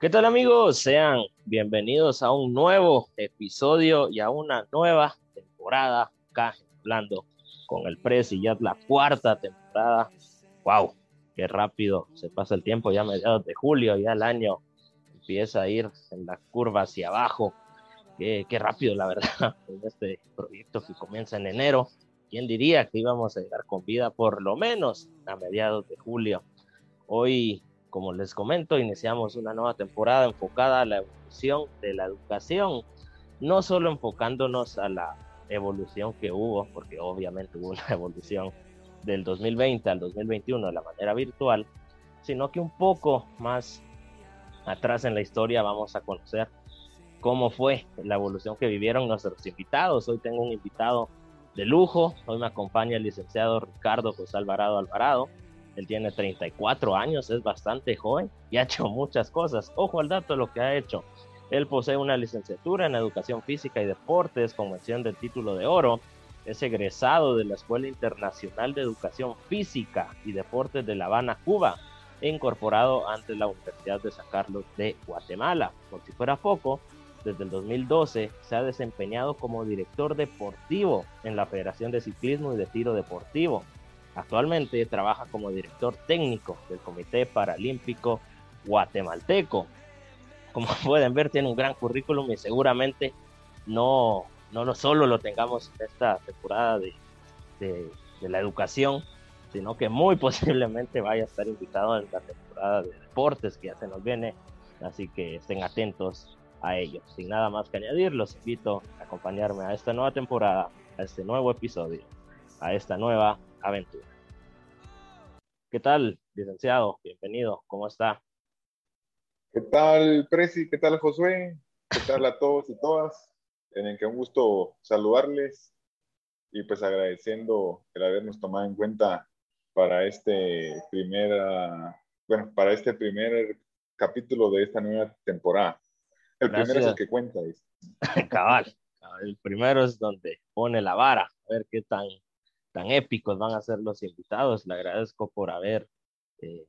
¿Qué tal amigos? Sean bienvenidos a un nuevo episodio y a una nueva temporada acá hablando con el Presi, ya la cuarta temporada. ¡Wow! Qué rápido se pasa el tiempo, ya mediados de julio, ya el año empieza a ir en la curva hacia abajo. Qué, qué rápido, la verdad, en este proyecto que comienza en enero. ¿Quién diría que íbamos a llegar con vida por lo menos a mediados de julio? Hoy como les comento, iniciamos una nueva temporada enfocada a la evolución de la educación, no solo enfocándonos a la evolución que hubo, porque obviamente hubo una evolución del 2020 al 2021 de la manera virtual, sino que un poco más atrás en la historia vamos a conocer cómo fue la evolución que vivieron nuestros invitados. Hoy tengo un invitado de lujo, hoy me acompaña el licenciado Ricardo José Alvarado Alvarado, él tiene 34 años, es bastante joven y ha hecho muchas cosas. Ojo al dato de lo que ha hecho. Él posee una licenciatura en Educación Física y Deportes con mención del título de oro. Es egresado de la Escuela Internacional de Educación Física y Deportes de La Habana, Cuba, e incorporado ante la Universidad de San Carlos de Guatemala. Por si fuera poco, desde el 2012 se ha desempeñado como director deportivo en la Federación de Ciclismo y de Tiro Deportivo Actualmente trabaja como director técnico del Comité Paralímpico Guatemalteco. Como pueden ver, tiene un gran currículum y seguramente no, no solo lo tengamos en esta temporada de, de, la educación, sino que muy posiblemente vaya a estar invitado en la temporada de deportes que ya se nos viene. Así que estén atentos a ello. Sin nada más que añadir, los invito a acompañarme a esta nueva temporada, a este nuevo episodio, a esta nueva aventura. ¿Qué tal, licenciado? Bienvenido, ¿cómo está? ¿Qué tal, Presi? ¿Qué tal, Josué? ¿Qué tal a todos y todas? En el que un gusto saludarles y pues agradeciendo el habernos tomado en cuenta para este primera, bueno, para este primer capítulo de esta nueva temporada. El primero es el que cuenta. Cabal, el primero es donde pone la vara, a ver qué tan tan épicos van a ser los invitados. Le agradezco por haber eh,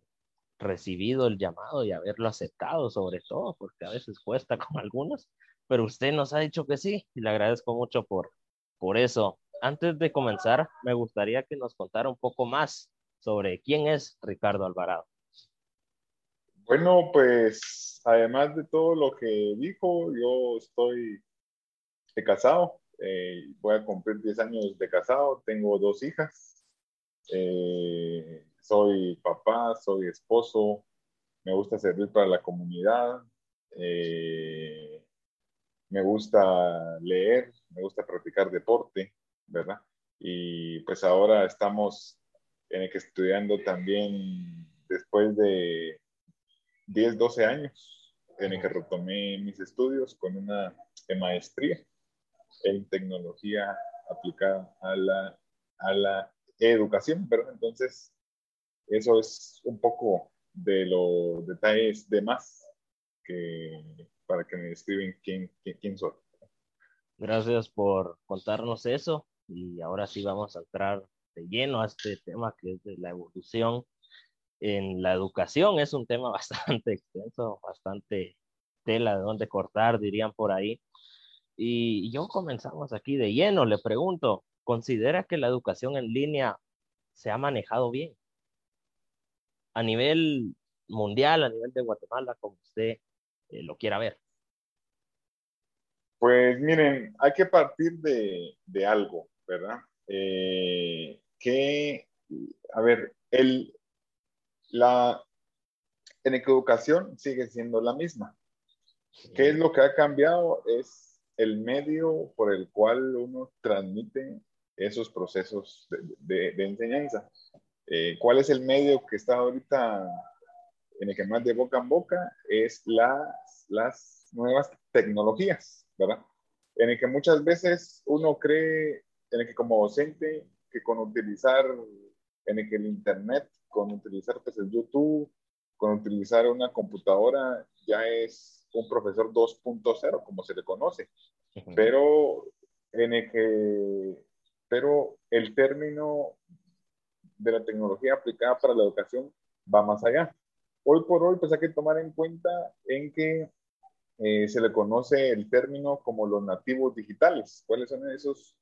recibido el llamado y haberlo aceptado, sobre todo, porque a veces cuesta con algunos, pero usted nos ha dicho que sí y le agradezco mucho por, por eso. Antes de comenzar, me gustaría que nos contara un poco más sobre quién es Ricardo Alvarado. Bueno, pues además de todo lo que dijo, yo estoy casado, eh, voy a cumplir 10 años de casado, tengo dos hijas, eh, soy papá, soy esposo, me gusta servir para la comunidad, eh, me gusta leer, me gusta practicar deporte, ¿verdad? Y pues ahora estamos en el que estudiando también después de 10, 12 años, en el que retomé mis estudios con una maestría en tecnología aplicada a la, a la educación, pero entonces eso es un poco de los detalles de más que para que me describen quién, quién, soy. Gracias por contarnos eso y ahora sí vamos a entrar de lleno a este tema que es de la evolución en la educación. Es un tema bastante extenso, bastante tela de dónde cortar, dirían por ahí. Y yo comenzamos aquí de lleno. Le pregunto, ¿considera que la educación en línea se ha manejado bien? A nivel mundial, a nivel de Guatemala, como usted eh, lo quiera ver. Pues miren, hay que partir de, de algo, ¿verdad? Eh, que, a ver, el, la, en educación sigue siendo la misma. ¿Qué es lo que ha cambiado? Es el medio por el cual uno transmite esos procesos de, enseñanza. Eh, ¿Cuál es el medio que está ahorita en el que más de boca en boca? Es las, las nuevas tecnologías, ¿verdad? En el que muchas veces uno cree, en el que como docente, que con utilizar, en el que el Internet, con utilizar pues, el YouTube, con utilizar una computadora, ya es un profesor 2.0, como se le conoce, pero en el que, pero el término de la tecnología aplicada para la educación va más allá. hoy por hoy pues hay que tomar en cuenta en que eh, se le conoce el término como los nativos digitales. ¿Cuáles son esos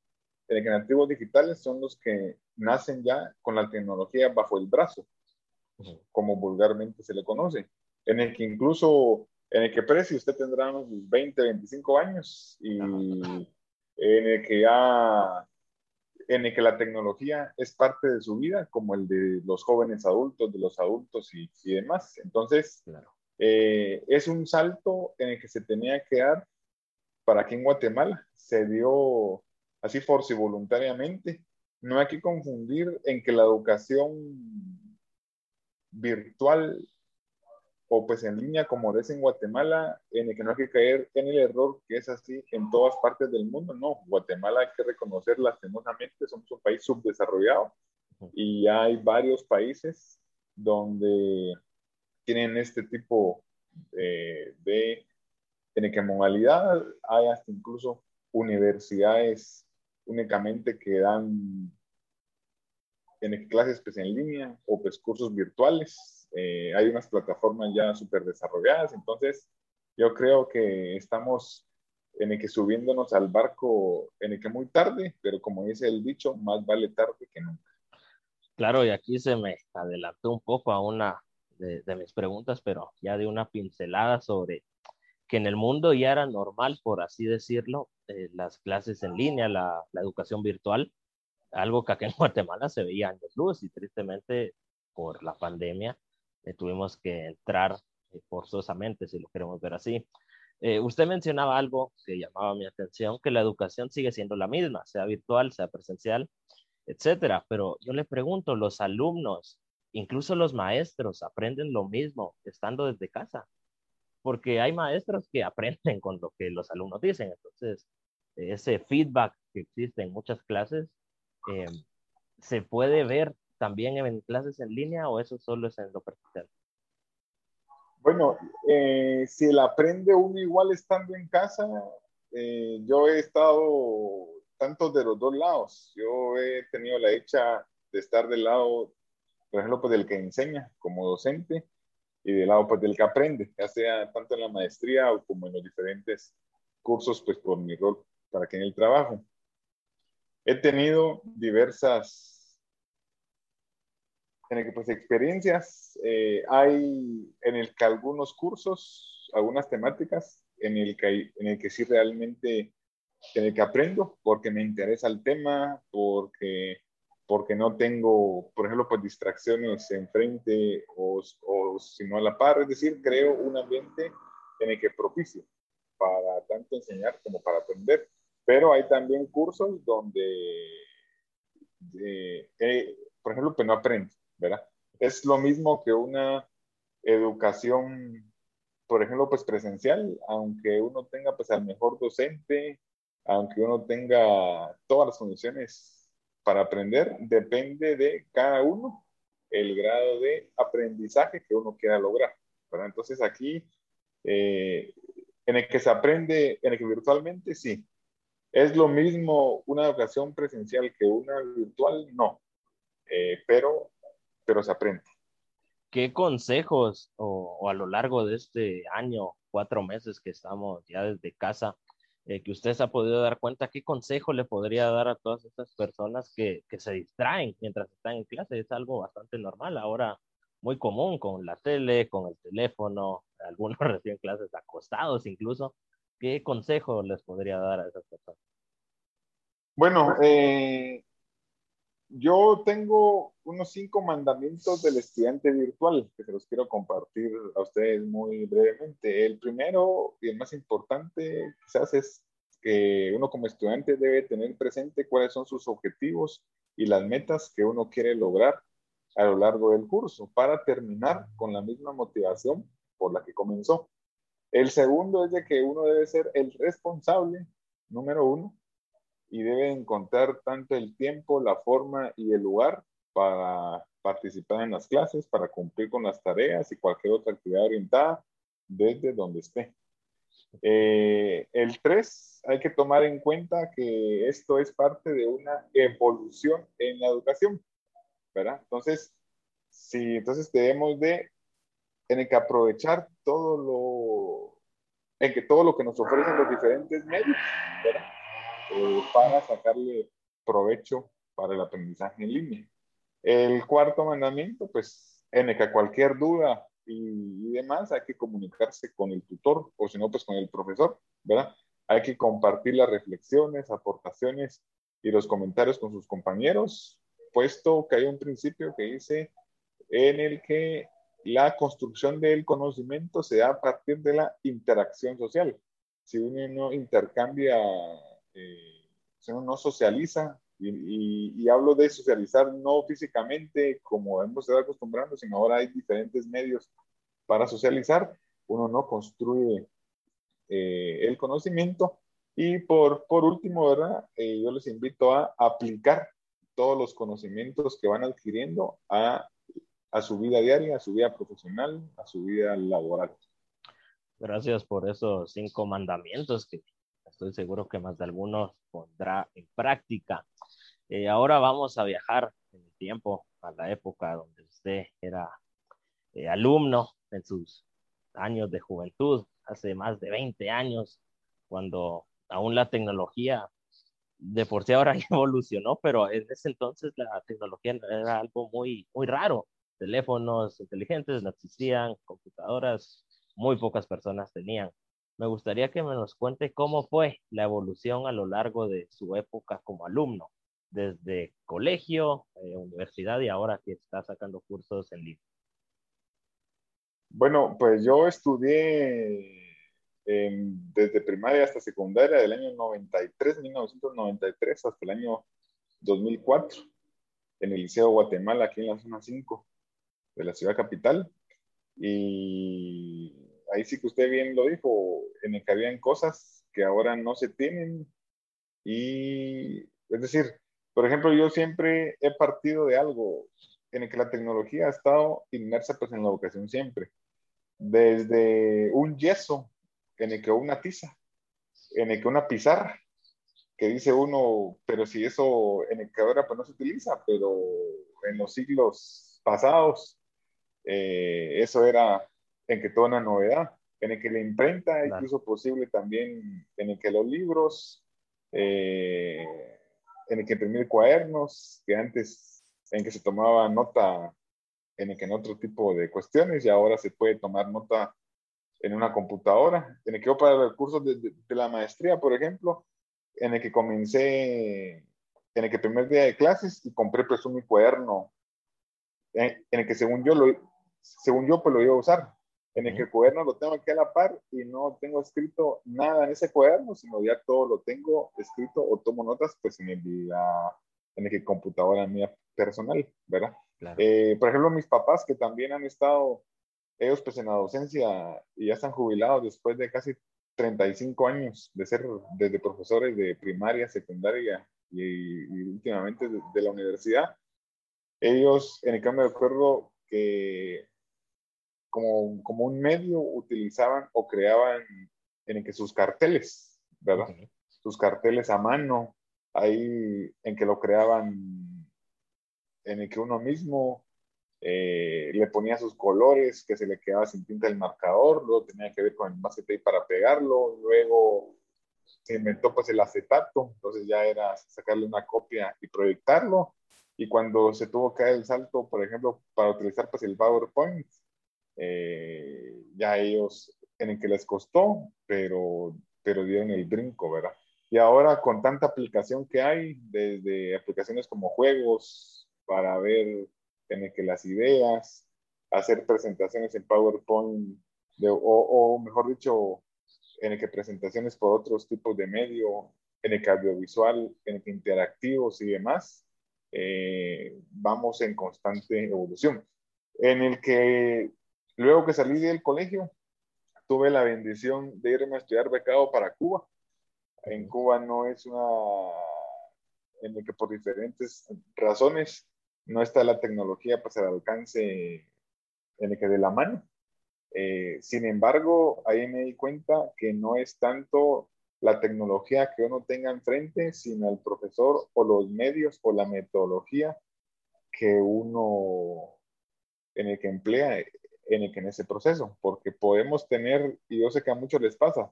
eh, nativos digitales? Son los que nacen ya con la tecnología bajo el brazo, como vulgarmente se le conoce, en el que incluso, en el que precio usted tendrá unos 20, 25 años y en el que ya en el que la tecnología es parte de su vida, como el de los jóvenes adultos, de los adultos y, y demás. Entonces, claro. Eh, es un salto en el que se tenía que dar para aquí en Guatemala. Se dio así si voluntariamente. No hay que confundir en que la educación virtual o pues en línea como es en Guatemala, en el que no hay que caer en el error que es así en todas partes del mundo. No, Guatemala hay que reconocer lastimosamente, somos un país subdesarrollado y hay varios países donde tienen este tipo de, en el que modalidad hay hasta incluso universidades únicamente que dan en clases pues, en línea o pues cursos virtuales. Eh, hay unas plataformas ya súper desarrolladas, entonces yo creo que estamos en el que subiéndonos al barco en el que muy tarde, pero como dice el dicho, más vale tarde que nunca. Claro, y aquí se me adelantó un poco a una de, mis preguntas, pero ya de una pincelada sobre que en el mundo ya era normal, por así decirlo, eh, las clases en línea, la, la, educación virtual, algo que aquí en Guatemala se veía años luz y tristemente por la pandemia eh, tuvimos que entrar eh, forzosamente, si lo queremos ver así. usted mencionaba algo que llamaba mi atención, que la educación sigue siendo la misma, sea virtual, sea presencial, etcétera. Pero yo le pregunto, los alumnos Incluso los maestros aprenden lo mismo estando desde casa, porque hay maestros que aprenden con lo que los alumnos dicen. Entonces, ese feedback que existe en muchas clases, eh, ¿se puede ver también en clases en línea o eso solo es en lo presencial? Bueno, eh, si él aprende uno igual estando en casa, eh, yo he estado tanto de los dos lados. Yo he tenido la dicha de estar del lado por ejemplo, pues del que enseña como docente y del lado pues del que aprende, ya sea tanto en la maestría o como en los diferentes cursos, pues por mi rol para que en el trabajo. He tenido diversas en el que, pues, experiencias. Eh, hay en el que algunos cursos, algunas temáticas en el que, en el que sí realmente en el que aprendo porque me interesa el tema, porque porque no tengo, por ejemplo, pues distracciones enfrente o, o si no a la par, es decir, creo un ambiente en el que propicio para tanto enseñar como para aprender. Pero hay también cursos donde, eh, por ejemplo, pues no aprendo, ¿verdad? Es lo mismo que una educación, por ejemplo, pues presencial, aunque uno tenga pues al mejor docente, aunque uno tenga todas las condiciones para aprender depende de cada uno el grado de aprendizaje que uno quiera lograr. Entonces aquí, eh, en el que se aprende, en el que virtualmente, sí. ¿Es lo mismo una educación presencial que una virtual? No, eh, pero, pero se aprende. ¿Qué consejos o, o, a lo largo de este año, cuatro meses que estamos ya desde casa, eh, que usted se ha podido dar cuenta, ¿qué consejo le podría dar a todas estas personas que, que se distraen mientras están en clase? Es algo bastante normal ahora, muy común con la tele, con el teléfono, algunos recién clases acostados incluso. ¿Qué consejo les podría dar a esas personas? Bueno, eh, yo tengo unos cinco mandamientos del estudiante virtual que se los quiero compartir a ustedes muy brevemente. El primero y el más importante quizás es que uno como estudiante debe tener presente cuáles son sus objetivos y las metas que uno quiere lograr a lo largo del curso para terminar con la misma motivación por la que comenzó. El segundo es de que uno debe ser el responsable, número uno, y debe encontrar tanto el tiempo, la forma y el lugar para participar en las clases, para cumplir con las tareas y cualquier otra actividad orientada desde donde esté. Eh, el 3, hay que tomar en cuenta que esto es parte de una evolución en la educación, ¿verdad? Entonces, si entonces debemos de en el que aprovechar todo lo, en que todo lo que nos ofrecen los diferentes medios, eh, para sacarle provecho para el aprendizaje en línea. El cuarto mandamiento, pues, en el que cualquier duda y, demás hay que comunicarse con el tutor o si no, pues con el profesor, ¿verdad? Hay que compartir las reflexiones, aportaciones y los comentarios con sus compañeros, puesto que hay un principio que dice en el que la construcción del conocimiento se da a partir de la interacción social. Si uno no intercambia, eh, si uno no socializa, y, hablo de socializar no físicamente como hemos estado acostumbrando, sino ahora hay diferentes medios para socializar, uno no construye eh, el conocimiento. Y por, por último, ¿verdad? Eh, yo les invito a aplicar todos los conocimientos que van adquiriendo a a su vida diaria, a su vida profesional, a su vida laboral. Gracias por esos cinco mandamientos que estoy seguro que más de algunos pondrá en práctica. Eh, ahora vamos a viajar en el tiempo, a la época donde usted era eh, alumno en sus años de juventud, hace más de 20 años, cuando aún la tecnología de por sí ahora evolucionó, pero en ese entonces la tecnología era algo muy, muy raro teléfonos inteligentes no existían, computadoras, muy pocas personas tenían. Me gustaría que me nos cuente cómo fue la evolución a lo largo de su época como alumno, desde colegio, eh, universidad y ahora que está sacando cursos en línea. Bueno, pues yo estudié desde primaria hasta secundaria del año 93, 1993 hasta el año 2004 en el Liceo Guatemala, aquí en la zona 5 de la ciudad capital. Y ahí sí que usted bien lo dijo, en el que habían cosas que ahora no se tienen. Y es decir, por ejemplo, yo siempre he partido de algo en el que la tecnología ha estado inmersa pues en la educación siempre. Desde un yeso, en el que una tiza, en el que una pizarra, que dice uno, pero si eso en el que ahora pues no se utiliza, pero en los siglos pasados eh, eso era en que toda una novedad, en el que la imprenta incluso posible también, en el que los libros, eh, en el que imprimir cuadernos, que antes en que se tomaba nota en el que en otro tipo de cuestiones y ahora se puede tomar nota en una computadora, en el que yo para el curso de, de, la maestría, por ejemplo, en el que comencé, en el que primer día de clases y compré pues un cuaderno, en, en el que según yo lo, según yo, pues lo iba a usar. En el que el cuaderno lo tengo aquí a la par y no tengo escrito nada en ese cuaderno, sino ya todo lo tengo escrito o tomo notas, pues en el, en el computadora mía personal, ¿verdad? Eh, por ejemplo, mis papás que también han estado, ellos pues en la docencia y ya están jubilados después de casi 35 años de ser desde profesores de primaria, secundaria y, últimamente de, de, la universidad. Ellos, en el cambio de acuerdo, que como, como un medio utilizaban o creaban en el que sus carteles, ¿verdad? Sus carteles a mano, ahí en que lo creaban, en el que uno mismo eh, le ponía sus colores, que se le quedaba sin tinta el marcador, luego tenía que ver con el tape para pegarlo, luego se inventó pues el acetato, entonces ya era sacarle una copia y proyectarlo, y cuando se tuvo que dar el salto, por ejemplo, para utilizar pues el PowerPoint, eh, ya ellos en el que les costó, pero, pero dieron el brinco, ¿verdad? Y ahora con tanta aplicación que hay, desde aplicaciones como juegos, para ver en el que las ideas, hacer presentaciones en PowerPoint, o, o, mejor dicho, en el que presentaciones por otros tipos de medio, en el que audiovisual, en el que interactivos y demás, eh, vamos en constante evolución. En el que luego que salí del colegio, tuve la bendición de irme a estudiar becado para Cuba. En Cuba no es una, en el que por diferentes razones no está la tecnología para el alcance en el que de la mano. Eh, sin embargo, ahí me di cuenta que no es tanto la tecnología que uno tenga enfrente, sino el profesor o los medios o la metodología que uno en el que emplea en, en ese proceso, porque podemos tener, y yo sé que a muchos les pasa,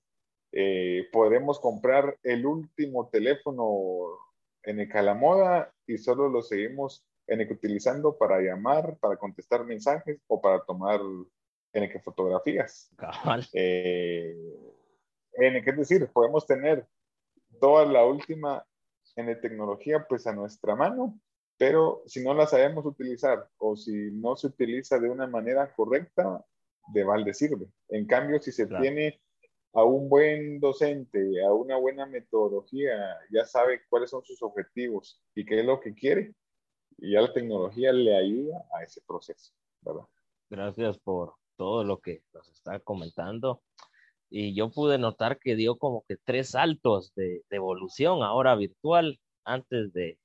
eh, podremos comprar el último teléfono en el que la moda y solo lo seguimos en el que utilizando para llamar, para contestar mensajes o para tomar en el que fotografías. Eh, en el que es decir, podemos tener toda la última en la tecnología pues a nuestra mano, pero si no la sabemos utilizar o si no se utiliza de una manera correcta, de balde sirve. En cambio, si se tiene a un buen docente, a una buena metodología, ya sabe cuáles son sus objetivos y qué es lo que quiere, y ya la tecnología le ayuda a ese proceso, ¿verdad? Gracias por todo lo que nos está comentando. Y yo pude notar que dio como que tres saltos de, evolución ahora virtual antes de,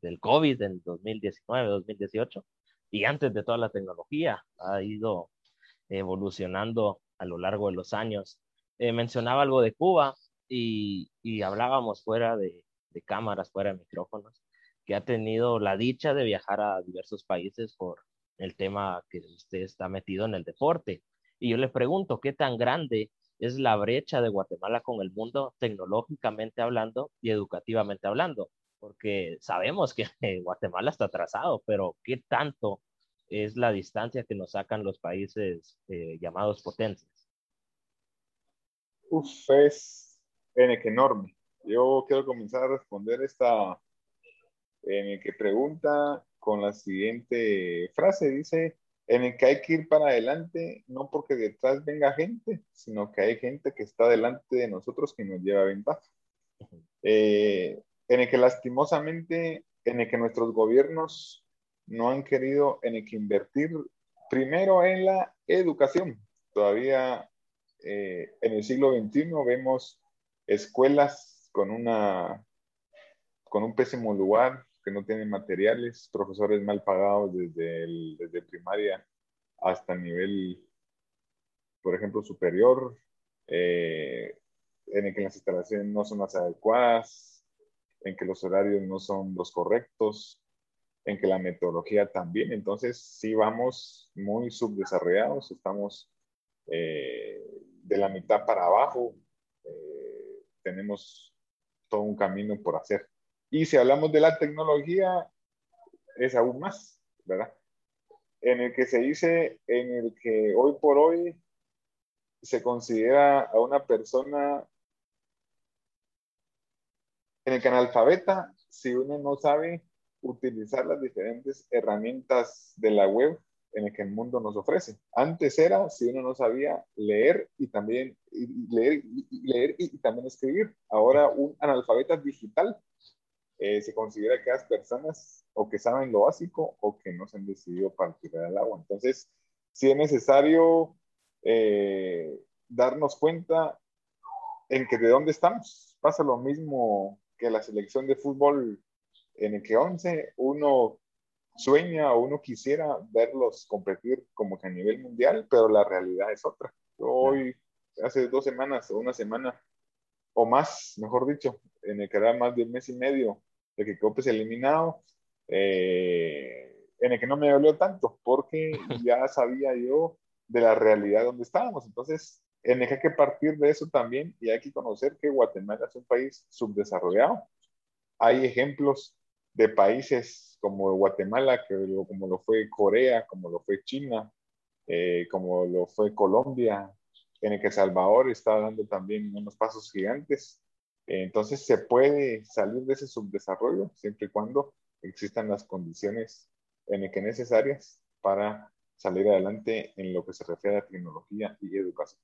del COVID en 2019, 2018 y antes de toda la tecnología. Ha ido evolucionando a lo largo de los años. Eh, mencionaba algo de Cuba y, y hablábamos fuera de, de, cámaras, fuera de micrófonos, que ha tenido la dicha de viajar a diversos países por el tema que usted está metido en el deporte. Y yo le pregunto, ¿qué tan grande es la brecha de Guatemala con el mundo tecnológicamente hablando y educativamente hablando? Porque sabemos que Guatemala está atrasado, pero ¿qué tanto es la distancia que nos sacan los países eh, llamados potencias? Uf, es enorme. Yo quiero comenzar a responder esta en el que pregunta con la siguiente frase. Dice, en el que hay que ir para adelante, no porque detrás venga gente, sino que hay gente que está delante de nosotros que nos lleva ventaja. Eh, en el que lastimosamente, en el que nuestros gobiernos no han querido, en el que invertir primero en la educación. Todavía eh, en el siglo XXI vemos escuelas con, una, con un pésimo lugar, que no tienen materiales, profesores mal pagados desde, el, desde primaria hasta nivel, por ejemplo, superior, eh, en el que las instalaciones no son las adecuadas, en que los horarios no son los correctos, en que la metodología también. Entonces, sí vamos muy subdesarrollados, estamos eh, de la mitad para abajo, eh, tenemos todo un camino por hacer. Y si hablamos de la tecnología, es aún más, ¿verdad? En el que se dice, en el que hoy por hoy se considera a una persona en el que analfabeta si uno no sabe utilizar las diferentes herramientas de la web en el que el mundo nos ofrece. Antes era si uno no sabía leer y también leer, leer y también escribir. Ahora un analfabeta digital eh, se considera que las personas o que saben lo básico o que no se han decidido para tirar al agua. Entonces, si es necesario eh, darnos cuenta en que de dónde estamos. Pasa lo mismo que la selección de fútbol en el que 11 uno sueña o uno quisiera verlos competir como que a nivel mundial, pero la realidad es otra. hoy, hace dos semanas o una semana o más, mejor dicho, en el que era más de un mes y medio, de que Copes eliminado, eh, en el que no me dolió tanto, porque ya sabía yo de la realidad donde estábamos. Entonces, en el que hay que partir de eso también y hay que conocer que Guatemala es un país subdesarrollado. Hay ejemplos de países como Guatemala, como lo fue Corea, como lo fue China, eh, como lo fue Colombia, en el que Salvador está dando también unos pasos gigantes entonces se puede salir de ese subdesarrollo siempre y cuando existan las condiciones en que necesarias para salir adelante en lo que se refiere a tecnología y educación.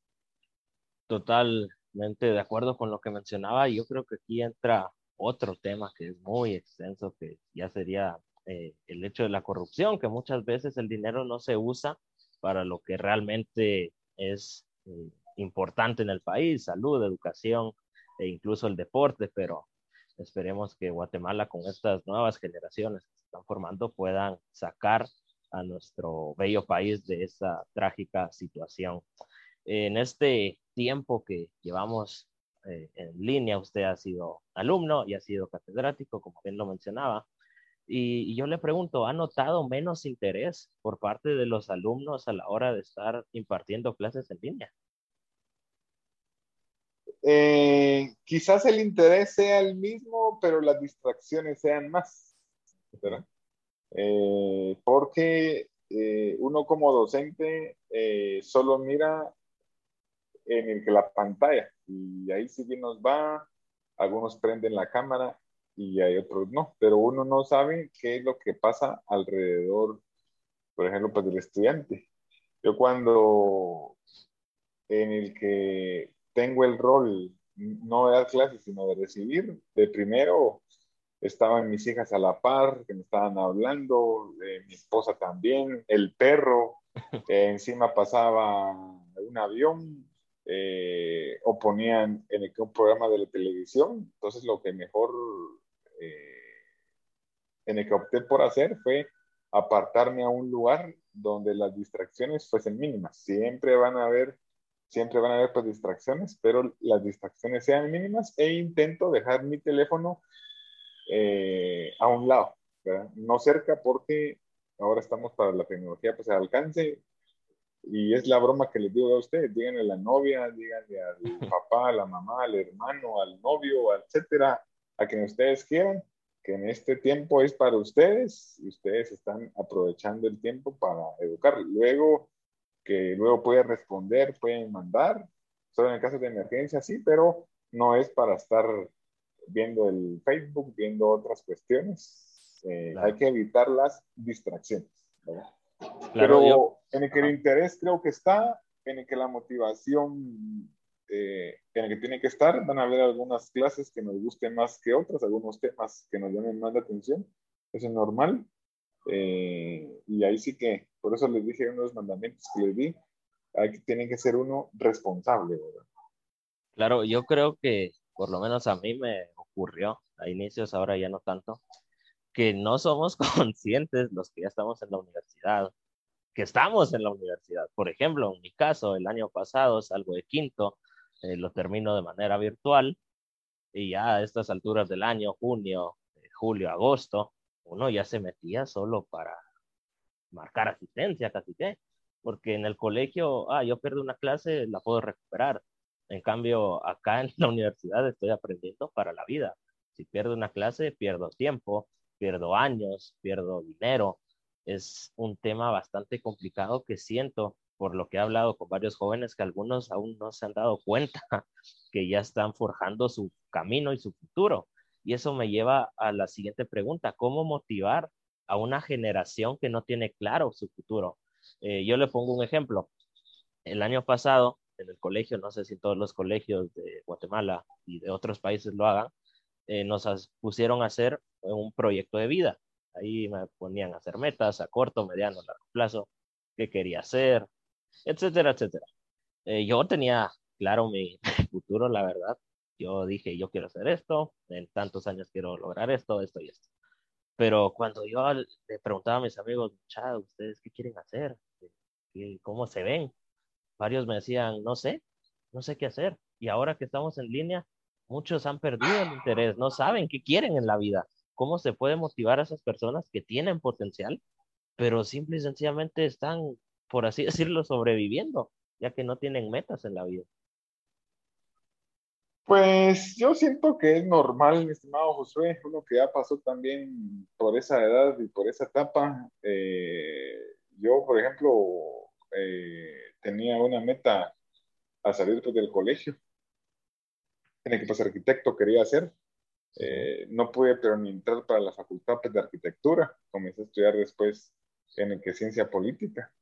Totalmente de acuerdo con lo que mencionaba. Yo creo que aquí entra otro tema que es muy extenso, que ya sería eh, el hecho de la corrupción, que muchas veces el dinero no se usa para lo que realmente es eh, importante en el país, salud, educación, e incluso el deporte, pero esperemos que Guatemala con estas nuevas generaciones que se están formando puedan sacar a nuestro bello país de esa trágica situación. En este tiempo que llevamos eh, en línea, usted ha sido alumno y ha sido catedrático, como bien lo mencionaba. Y, yo le pregunto, ¿ha notado menos interés por parte de los alumnos a la hora de estar impartiendo clases en línea? Eh, quizás el interés sea el mismo, pero las distracciones sean más. Eh, porque eh, uno como docente solo mira en el que la pantalla y ahí sí bien nos va, algunos prenden la cámara y hay otros no, pero uno no sabe qué es lo que pasa alrededor, por ejemplo, pues del estudiante. Yo cuando en el que tengo el rol no de dar clases, sino de recibir, de primero estaban mis hijas a la par, que me estaban hablando, mi esposa también, el perro, encima pasaba un avión, eh, o ponían en el, un programa de la televisión. Entonces lo que mejor eh, en el que opté por hacer fue apartarme a un lugar donde las distracciones fuesen mínimas. Siempre van a haber, siempre van a haber pues, distracciones, pero las distracciones sean mínimas e intento dejar mi teléfono eh, a un lado, no cerca porque ahora estamos para la tecnología pues al alcance y es la broma que les digo a ustedes, díganle a la novia, díganle al papá, a la mamá, al hermano, al novio, etcétera, a quien ustedes quieran, que en este tiempo es para ustedes y ustedes están aprovechando el tiempo para educar. Luego, que luego pueden responder, pueden mandar, solo en caso de emergencia, sí, pero no es para estar viendo el Facebook, viendo otras cuestiones. Eh, hay que evitar las distracciones. Pero en el que el interés creo que está, en el que la motivación eh, en el que tiene que estar. Van a haber algunas clases que nos gusten más que otras, algunos temas que nos llamen más la atención. Eso es normal. Eh, y ahí sí que, por eso les dije unos mandamientos que les di, hay que, tienen que ser uno responsable. Claro, yo creo que por lo menos a mí me ocurrió a inicios, ahora ya no tanto, que no somos conscientes los que ya estamos en la universidad, que estamos en la universidad. Por ejemplo, en mi caso, el año pasado salgo de quinto eh, lo termino de manera virtual y ya a estas alturas del año, junio, eh, julio, agosto, uno ya se metía solo para marcar asistencia, casi que, porque en el colegio, ah, yo pierdo una clase, la puedo recuperar. En cambio, acá en la universidad estoy aprendiendo para la vida. Si pierdo una clase, pierdo tiempo, pierdo años, pierdo dinero. Es un tema bastante complicado que siento por lo que he hablado con varios jóvenes, que algunos aún no se han dado cuenta que ya están forjando su camino y su futuro. Y eso me lleva a la siguiente pregunta, ¿cómo motivar a una generación que no tiene claro su futuro? Eh, yo le pongo un ejemplo. El año pasado, en el colegio, no sé si todos los colegios de Guatemala y de otros países lo hagan, eh, nos pusieron a hacer un proyecto de vida. Ahí me ponían a hacer metas a corto, mediano, largo plazo, qué quería hacer, etcétera, etcétera. Eh, yo tenía claro mi futuro, la verdad. Yo dije, yo quiero hacer esto, en tantos años quiero lograr esto, esto y esto. Pero cuando yo le preguntaba a mis amigos, chao, ¿ustedes qué quieren hacer? ¿Cómo se ven? Varios me decían, no sé, no sé qué hacer. Y ahora que estamos en línea, muchos han perdido el interés, no saben qué quieren en la vida. ¿Cómo se puede motivar a esas personas que tienen potencial, pero simple y sencillamente están por así decirlo, sobreviviendo, ya que no tienen metas en la vida. Pues yo siento que es normal, mi estimado Josué, uno que ya pasó también por esa edad y por esa etapa. Eh, yo, por ejemplo, eh, tenía una meta a salir pues, del colegio, en el que pues arquitecto quería ser. Eh, no pude pero ni entrar para la facultad de arquitectura, comencé a estudiar después en el que ciencia política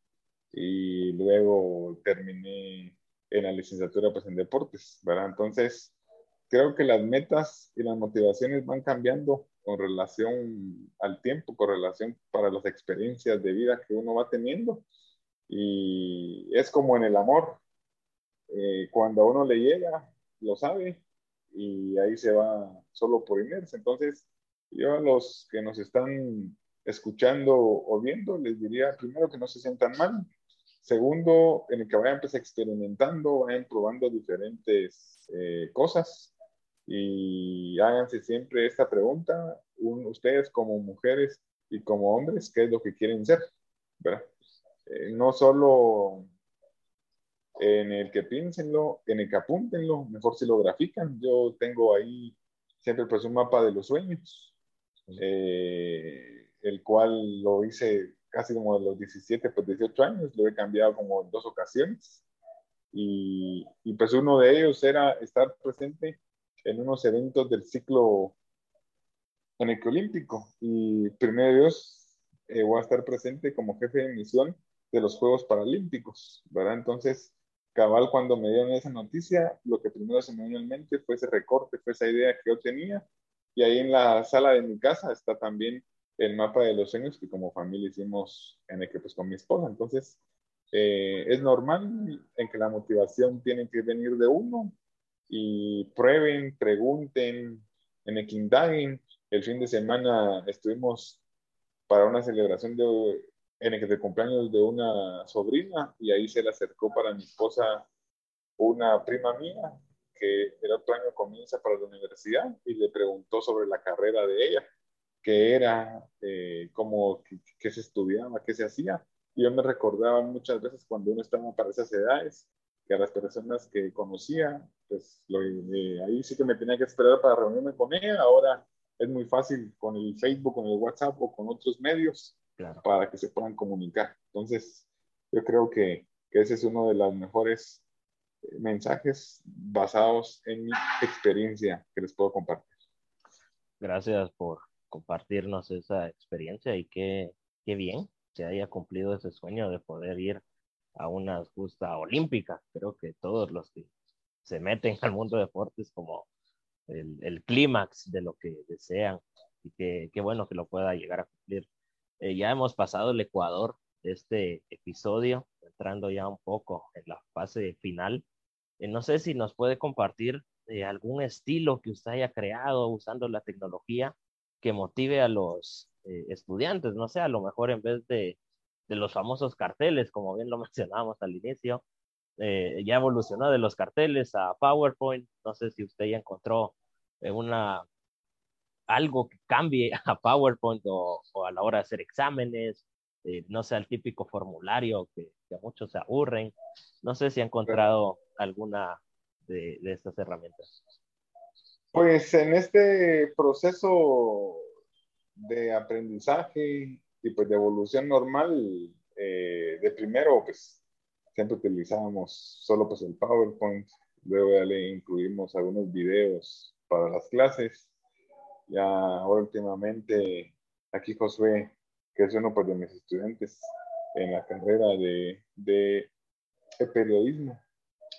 y luego terminé en la licenciatura pues en deportes, ¿verdad? Entonces, creo que las metas y las motivaciones van cambiando con relación al tiempo, con relación para las experiencias de vida que uno va teniendo. Y es como en el amor, eh, cuando a uno le llega, lo sabe y ahí se va solo por inercia. Entonces, yo a los que nos están escuchando o viendo, les diría primero que no se sientan mal, Segundo, en el que vayan pues, experimentando, vayan probando diferentes eh, cosas y háganse siempre esta pregunta, ustedes como mujeres y como hombres, ¿qué es lo que quieren ser? ¿verdad? Eh, no solo en el que piénsenlo, en el que apúntenlo, mejor si lo grafican. Yo tengo ahí siempre pues un mapa de los sueños, eh, el cual lo hice casi como de los 17, pues 18 años, lo he cambiado como en dos ocasiones. Y, y pues uno de ellos era estar presente en unos eventos del ciclo en el olímpico. Y primero Dios, eh, voy a estar presente como jefe de misión de los Juegos Paralímpicos, ¿verdad? Entonces, cabal, cuando me dieron esa noticia, lo que primero se me vino en fue ese recorte, fue esa idea que yo tenía. Y ahí en la sala de mi casa está también el mapa de los sueños que como familia hicimos en el que pues con mi esposa. Entonces, eh, es normal en que la motivación tiene que venir de uno y prueben, pregunten, en el El fin de semana estuvimos para una celebración de, en el cumpleaños de una sobrina y ahí se le acercó para mi esposa una prima mía que el otro año comienza para la universidad y le preguntó sobre la carrera de ella, qué era, eh, cómo, qué, se estudiaba, qué se hacía. Y yo me recordaba muchas veces cuando uno estaba para esas edades, que a las personas que conocía, pues lo, eh, ahí sí que me tenía que esperar para reunirme con ella. Ahora es muy fácil con el Facebook, con el WhatsApp o con otros medios para que se puedan comunicar. Entonces, yo creo que, que ese es uno de los mejores eh, mensajes basados en mi experiencia que les puedo compartir. Gracias por compartirnos esa experiencia y qué, qué bien se haya cumplido ese sueño de poder ir a una justa olímpica. Creo que todos los que se meten al mundo de deportes como el, el clímax de lo que desean y que qué bueno que lo pueda llegar a cumplir. Eh, ya hemos pasado el Ecuador este episodio, entrando ya un poco en la fase final. Eh, no sé si nos puede compartir eh, algún estilo que usted haya creado usando la tecnología que motive a los estudiantes, no sé, a lo mejor en vez de de los famosos carteles, como bien lo mencionábamos al inicio. Eh, ya evolucionó de los carteles a PowerPoint. No sé si usted ya encontró eh, una, algo que cambie a PowerPoint o, a la hora de hacer exámenes, eh, no sea el típico formulario que, a muchos se aburren. No sé si ha encontrado alguna de, de estas herramientas. Pues en este proceso de aprendizaje y pues de evolución normal, eh, de primero, pues siempre utilizábamos solo pues el PowerPoint, luego ya le incluimos algunos videos para las clases. Ya ahora últimamente, aquí Josué, que es uno pues, de mis estudiantes en la carrera de, de, periodismo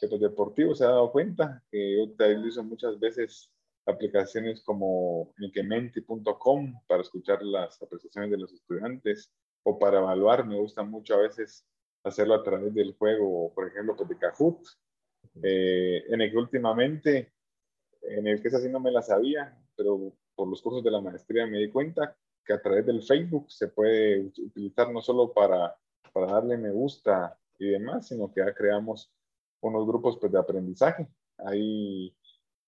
deportivo, se ha dado cuenta que yo utilizo muchas veces aplicaciones como niquementi.com para escuchar las apreciaciones de los estudiantes o para evaluar. Me gusta mucho a veces hacerlo a través del juego, por ejemplo, pues de Kahoot, eh, en el que últimamente, en el que esa sí no me la sabía, pero por los cursos de la maestría me di cuenta que a través del Facebook se puede utilizar no solo para, para darle me gusta y demás, sino que ya creamos unos grupos pues, de aprendizaje. Ahí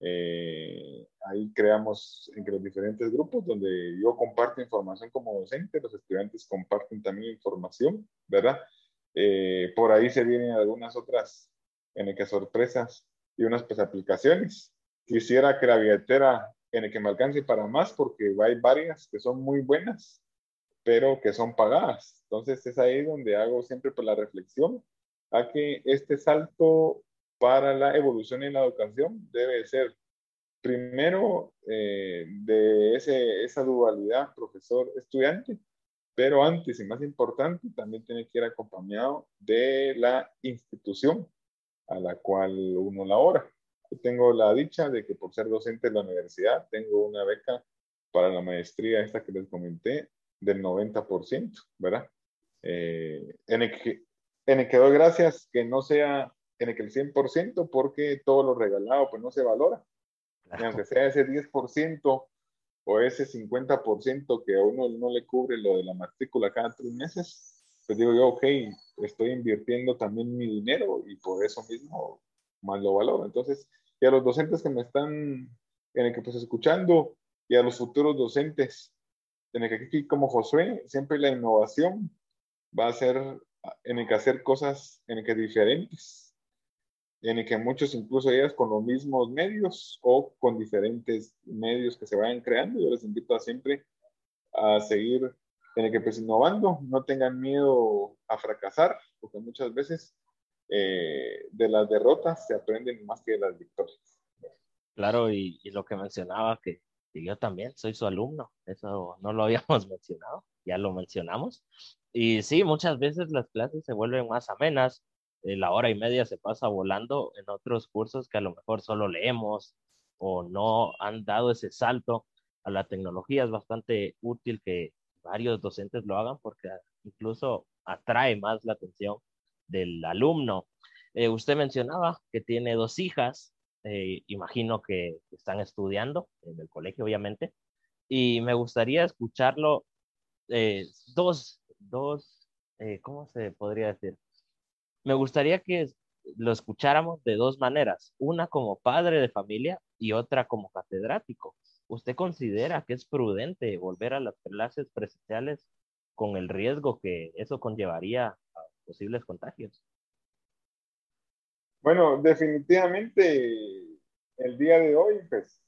eh, ahí creamos entre los diferentes grupos donde yo comparto información como docente, los estudiantes comparten también información, ¿verdad? Eh, por ahí se vienen algunas otras, en el que sorpresas y unas pues aplicaciones. Quisiera que la billetera en el que me alcance para más porque hay varias que son muy buenas, pero que son pagadas. Entonces es ahí donde hago siempre pues la reflexión a que este salto para la evolución en la educación debe ser primero eh, de esa dualidad profesor-estudiante, pero antes y más importante, también tiene que ir acompañado de la institución a la cual uno labora. Tengo la dicha de que por ser docente de la universidad tengo una beca para la maestría esta que les comenté del 90%, ¿verdad? Eh, en, el que, en el que doy gracias que no sea en el que el 100% porque todo lo regalado pues no se valora. Y aunque sea ese 10% o ese 50% que a uno no le cubre lo de la matrícula cada tres meses, pues digo yo, ok, estoy invirtiendo también mi dinero y por eso mismo más lo valoro. Entonces, y a los docentes que me están en el que pues escuchando y a los futuros docentes, en el que aquí como Josué, siempre la innovación va a ser en el que hacer cosas en el que diferentes, en el que muchos incluso ellas con los mismos medios o con diferentes medios que se vayan creando. Yo les invito a siempre a seguir en el que pues innovando, no tengan miedo a fracasar, porque muchas veces eh, de las derrotas se aprenden más que de las victorias. Claro, y, y lo que mencionaba, que, que, yo también soy su alumno, eso no lo habíamos mencionado, ya lo mencionamos. Y sí, muchas veces las clases se vuelven más amenas, eh, la hora y media se pasa volando en otros cursos que a lo mejor solo leemos o no han dado ese salto a la tecnología. Es bastante útil que varios docentes lo hagan porque incluso atrae más la atención del alumno. Eh, usted mencionaba que tiene dos hijas, eh, imagino que están estudiando en el colegio, obviamente, y me gustaría escucharlo, eh, dos, dos, ¿cómo se podría decir? Me gustaría que lo escucháramos de dos maneras, una como padre de familia y otra como catedrático. ¿Usted considera que es prudente volver a las clases presenciales con el riesgo que eso conllevaría posibles contagios? Bueno, definitivamente el día de hoy, pues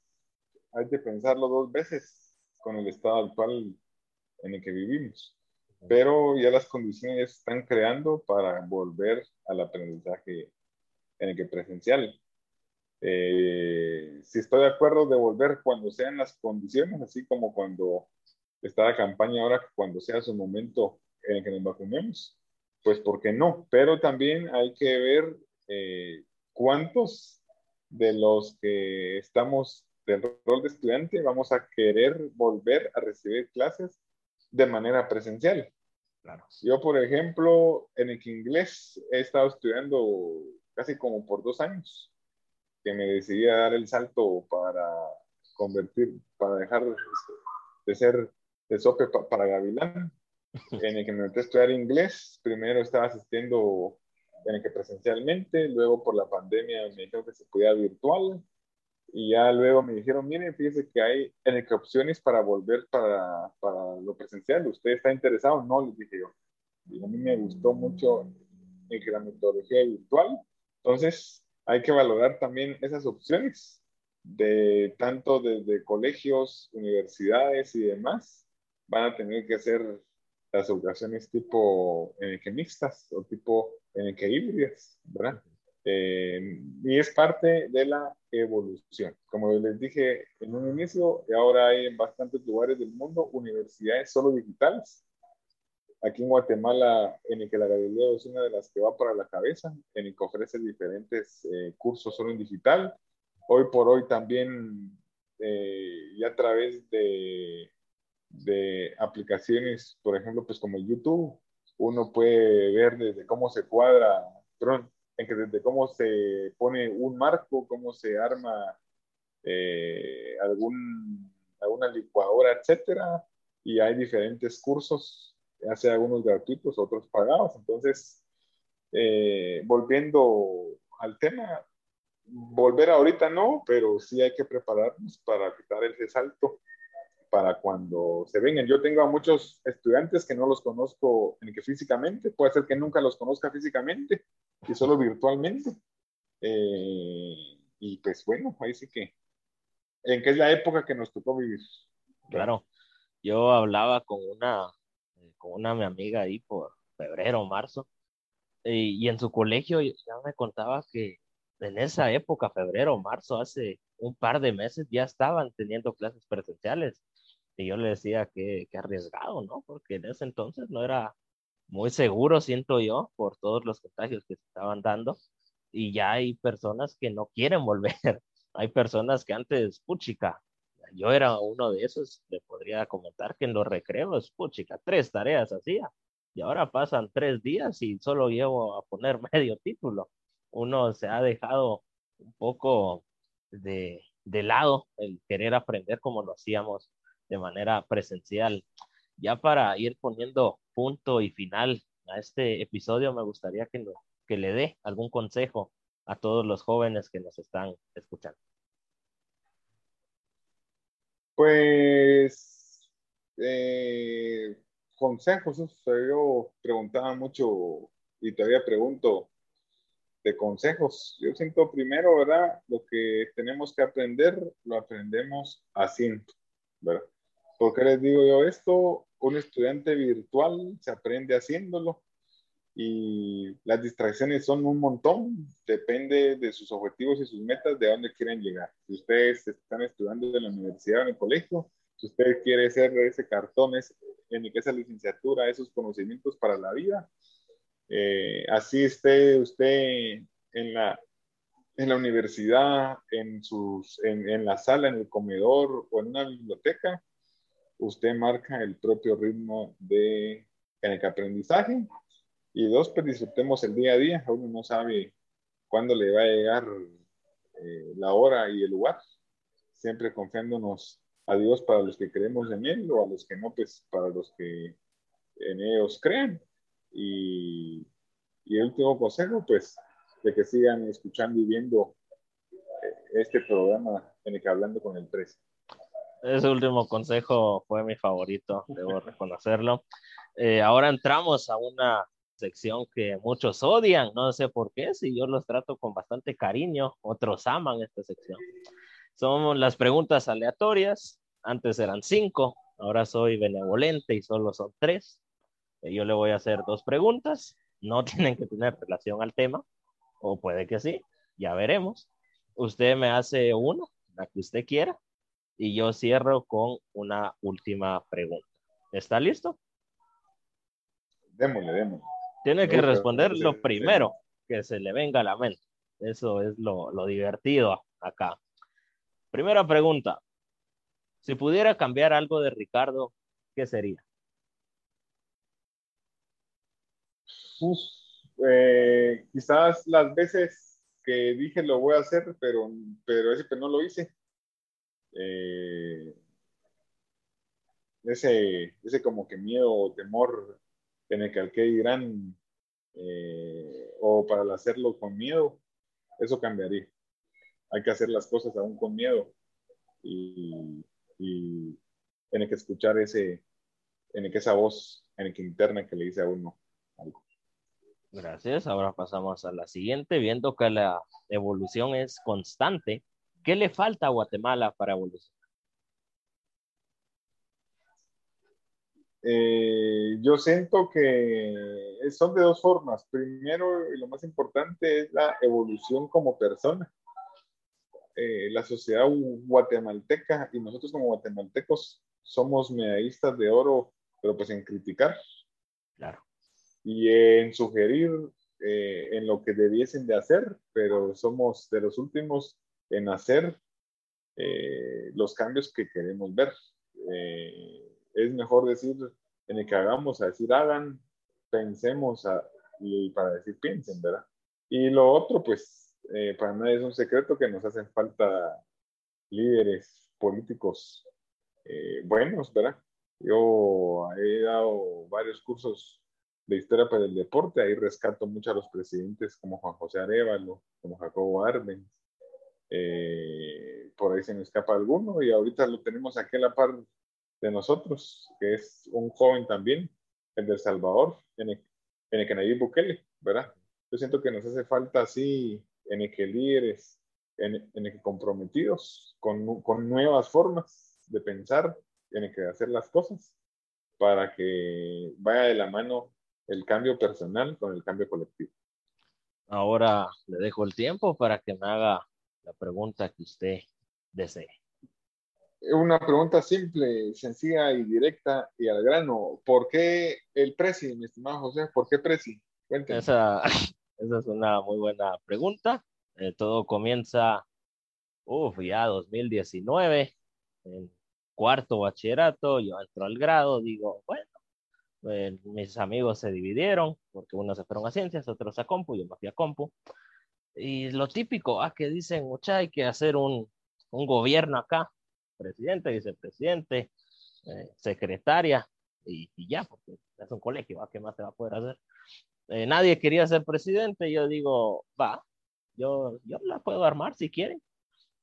hay que pensarlo dos veces con el estado actual en el que vivimos. Pero ya las condiciones están creando para volver al aprendizaje en el que presencial. Eh, si estoy de acuerdo de volver cuando sean las condiciones, así como cuando está la campaña ahora, cuando sea su momento en el que nos vacunemos, pues ¿por qué no? Pero también hay que ver eh, cuántos de los que estamos del rol de estudiante vamos a querer volver a recibir clases de manera presencial. Claro. Yo, por ejemplo, en el inglés he estado estudiando casi como por dos años que me decidí a dar el salto para convertir, para dejar de ser de sope para Gavilán, en el que me metí a estudiar inglés. Primero estaba asistiendo en el que presencialmente, luego por la pandemia me dijeron que se podía virtual, y ya luego me dijeron, miren, fíjese que hay en el que opciones para volver para, para lo presencial. ¿Usted está interesado? No, les dije yo. Y a mí me gustó mucho el que la metodología virtual. Entonces, hay que valorar también esas opciones de tanto desde colegios, universidades y demás. Van a tener que hacer las educaciones tipo en que mixtas o tipo en que híbridas, ¿verdad? Eh, y es parte de la evolución. Como les dije en un inicio, ahora hay en bastantes lugares del mundo universidades solo digitales Aquí en Guatemala, en el que la Galileo es una de las que va para la cabeza, en el que ofrece diferentes eh, cursos solo en digital. Hoy por hoy también, eh, y a través de, de aplicaciones, por ejemplo, pues como YouTube, uno puede ver desde cómo se cuadra, perdón, desde cómo se pone un marco, cómo se arma eh, algún, alguna licuadora, etcétera, y hay diferentes cursos hace algunos gratuitos, otros pagados. Entonces, eh, volviendo al tema, volver ahorita no, pero sí hay que prepararnos para quitar ese salto para cuando se vengan. Yo tengo a muchos estudiantes que no los conozco en que físicamente, puede ser que nunca los conozca físicamente y solo virtualmente. Eh, y pues bueno, ahí sí que, en qué es la época que nos tocó vivir. Claro, yo hablaba con una con una mi amiga ahí por febrero marzo, y, en su colegio ya me contaba que en esa época, febrero marzo, hace un par de meses, ya estaban teniendo clases presenciales. Y yo le decía que, que arriesgado, ¿no? Porque en ese entonces no era muy seguro, siento yo, por todos los contagios que se estaban dando. Y ya hay personas que no quieren volver. Hay personas que antes, puchica, yo era uno de esos, le podría comentar que en los recreos, puchica, tres tareas hacía. Y ahora pasan tres días y solo llevo a poner medio título. Uno se ha dejado un poco de, de lado el querer aprender como lo hacíamos de manera presencial. Ya para ir poniendo punto y final a este episodio, me gustaría que, que le dé algún consejo a todos los jóvenes que nos están escuchando. Pues, eh, consejos, yo preguntaba mucho y todavía pregunto de consejos. Yo siento primero, ¿verdad? Lo que tenemos que aprender, lo aprendemos haciendo, ¿verdad? ¿Por qué les digo yo esto? Un estudiante virtual se aprende haciéndolo y las distracciones son un montón, depende de sus objetivos y sus metas, de dónde quieren llegar. Si ustedes están estudiando en la universidad o en el colegio, si usted quiere ser ese cartón, en esa licenciatura, esos conocimientos para la vida, eh, así esté usted en la, en la universidad, en, sus, en, en la sala, en el comedor o en una biblioteca, usted marca el propio ritmo de en el aprendizaje y dos, pues disfrutemos el día a día. Uno no sabe cuándo le va a llegar eh, la hora y el lugar. Siempre confiándonos a Dios para los que creemos en Él o a los que no, pues para los que en ellos crean. Y, y el último consejo, pues, de que sigan escuchando y viendo eh, este programa en el que hablando con el precio. Ese último consejo fue mi favorito, debo reconocerlo. Eh, ahora entramos a una sección que muchos odian, no sé por qué, si yo los trato con bastante cariño, otros aman esta sección. Son las preguntas aleatorias, antes eran cinco, ahora soy benevolente y solo son tres. Eh, yo le voy a hacer dos preguntas, no tienen que tener relación al tema, o puede que sí, ya veremos. Usted me hace uno, la que usted quiera, y yo cierro con una última pregunta. ¿Está listo? Démosle, démosle. Tiene que responder lo primero que se le venga a la mente. Eso es lo, divertido acá. Primera pregunta. Si pudiera cambiar algo de Ricardo, ¿qué sería? Eh, quizás las veces que dije lo voy a hacer, pero, pero ese que no lo hice. Eh, ese, ese como que miedo o temor en el que al que dirán eh, o para hacerlo con miedo, eso cambiaría. Hay que hacer las cosas aún con miedo y, y tiene que escuchar ese, en que esa voz en el que interna que le dice a uno algo. Gracias. Ahora pasamos a la siguiente, viendo que la evolución es constante. ¿Qué le falta a Guatemala para evolucionar? Eh, yo siento que son de dos formas. Primero, y lo más importante, es la evolución como persona. Eh, la sociedad guatemalteca y nosotros como guatemaltecos somos medallistas de oro, pero pues en criticar. Claro. Y en sugerir eh, en lo que debiesen de hacer, pero somos de los últimos en hacer los cambios que queremos ver es mejor decir en el que hagamos a decir hagan, pensemos y para decir piensen, ¿verdad? Y lo otro, pues, eh, para nadie es un secreto que nos hacen falta líderes políticos eh, buenos, ¿verdad? Yo he dado varios cursos de historia para el deporte, ahí rescato mucho a los presidentes como Juan José Arevalo, como Jacobo Arbenz, eh, por ahí se me escapa alguno y ahorita lo tenemos aquí a la par de nosotros, que es un joven también, el de El Salvador, en el, en el Bukele, ¿verdad? Yo siento que nos hace falta así, en el que líderes, en, en el que comprometidos con, con nuevas formas de pensar, en el que hacer las cosas, para que vaya de la mano el cambio personal con el cambio colectivo. Ahora le dejo el tiempo para que me haga la pregunta que usted desee una pregunta simple, sencilla y directa y al grano. ¿Por qué el Prezi, mi estimado José? ¿Por qué Prezi? Esa, esa es una muy buena pregunta. Eh, todo comienza, uff, ya 2019, en cuarto bachillerato, yo entro al grado, digo, bueno, eh, mis amigos se dividieron, porque unos se fueron a ciencias, otros a compu, yo me fui a compu. Y lo típico, ah, que dicen, mucha, hay que hacer un, un gobierno acá, presidente, vicepresidente, eh, secretaria y, ya, porque es un colegio, ¿qué más se va a poder hacer? Eh, nadie quería ser presidente, yo digo, va, yo, yo la puedo armar si quieren.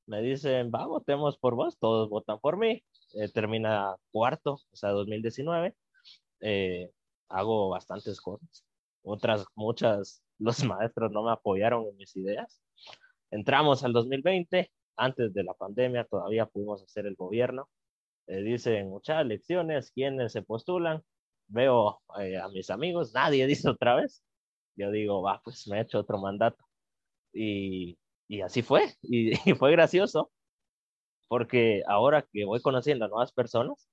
me dicen, va, votemos por vos, todos votan por mí. Eh, termina cuarto, o sea, 2019. Eh, hago bastantes cosas. Otras, muchas, los maestros no me apoyaron en mis ideas. Entramos al 2020, antes de la pandemia todavía pudimos hacer el gobierno. Eh, dicen muchas elecciones, ¿quiénes se postulan? Veo a mis amigos, nadie dice otra vez. Yo digo, va, pues me he hecho otro mandato. Y y así fue, y, fue gracioso, porque ahora que voy conociendo a nuevas personas,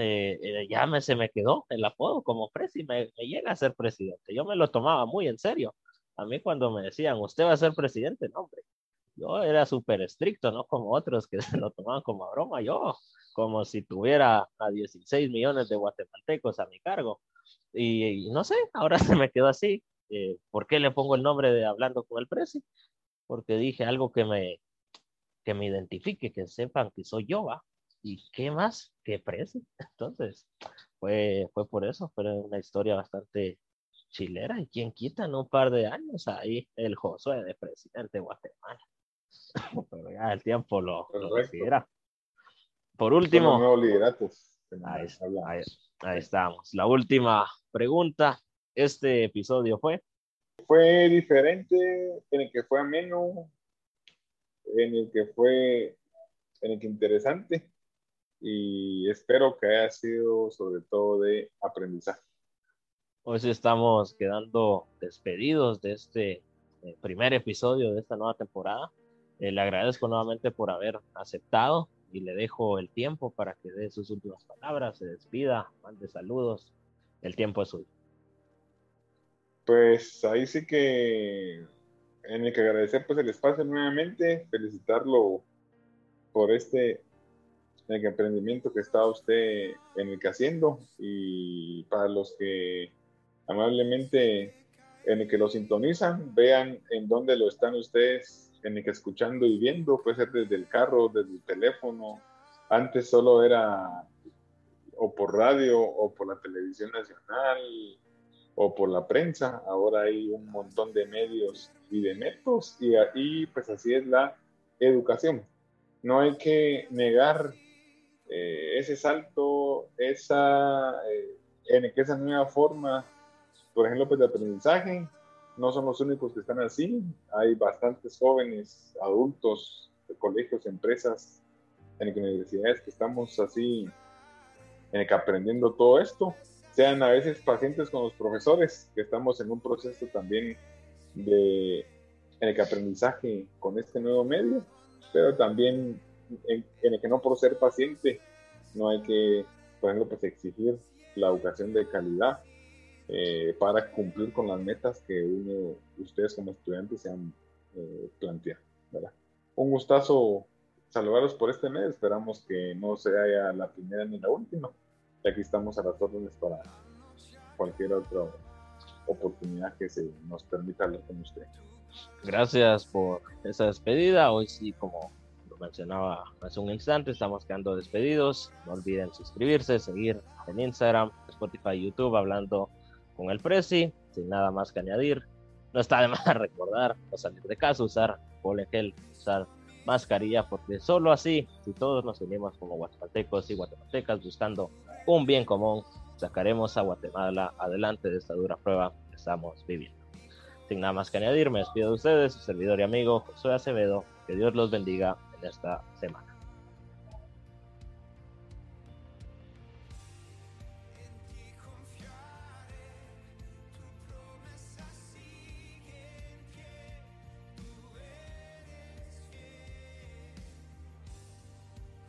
eh, eh, ya me, se me quedó el apodo como Presi, me, me, llega a ser presidente. Yo me lo tomaba muy en serio. A mí cuando me decían, usted va a ser presidente, no, hombre, yo era súper estricto, no como otros que se lo tomaban como broma, yo como si tuviera a 16 millones de guatemaltecos a mi cargo. Y, no sé, ahora se me quedó así. Eh, ¿Por qué le pongo el nombre de Hablando con el Presi? porque dije algo que me, que me identifique, que sepan que soy yo, ¿va? ¿Y qué más que Presi? Entonces, fue, fue por eso, fue una historia bastante chilera. ¿Y quién quita en un par de años ahí el Josué de presidente de Guatemala? Pero ya el tiempo lo, lo Por último, ahí, ahí, ahí estamos. La última pregunta. Este episodio fue fue diferente, en el que fue ameno, en el que fue, en el que interesante y espero que haya sido sobre todo de aprendizaje. Hoy estamos quedando despedidos de este eh, primer episodio de esta nueva temporada. Eh, le agradezco nuevamente por haber aceptado y le dejo el tiempo para que dé sus últimas palabras, se despida, mande saludos. El tiempo es suyo. Pues ahí sí que en el que agradecer pues el espacio nuevamente, felicitarlo por este el emprendimiento que está usted en el que haciendo. Y para los que amablemente en el que lo sintonizan, vean en dónde lo están ustedes en el que escuchando y viendo, puede ser desde el carro, desde el teléfono, antes solo era o por radio o por la televisión nacional, o por la prensa, ahora hay un montón de medios y de métodos y, ahí pues así es la educación. No hay que negar eh, ese salto, esa, eh, en que esa nueva forma, por ejemplo, pues de aprendizaje, no son los únicos que están así, hay bastantes jóvenes, adultos, de colegios, empresas, en universidades que estamos así, en que aprendiendo todo esto. Sean a veces pacientes con los profesores, que estamos en un proceso también de en el que aprendizaje con este nuevo medio, pero también en, el que no por ser paciente no hay que, por ejemplo, pues exigir la educación de calidad eh, para cumplir con las metas que uno, ustedes como estudiantes se han eh, planteado. ¿verdad? Un gustazo saludarlos por este mes, esperamos que no sea la primera ni la última. Y aquí estamos a las órdenes para cualquier otra oportunidad que se nos permita hablar con usted. Gracias por esa despedida. Hoy sí, como mencionaba hace un instante, estamos quedando despedidos. No olviden suscribirse, seguir en Instagram, Spotify, YouTube, hablando con el Prezi, sin nada más que añadir. No está de más recordar no salir de casa, usar pole gel, usar mascarilla, porque solo así, si todos nos unimos como guatemaltecos y guatemaltecas buscando un bien común, sacaremos a Guatemala adelante de esta dura prueba que estamos viviendo. Sin nada más que añadir, me despido de ustedes, su servidor y amigo José Acevedo. Que Dios los bendiga en esta semana.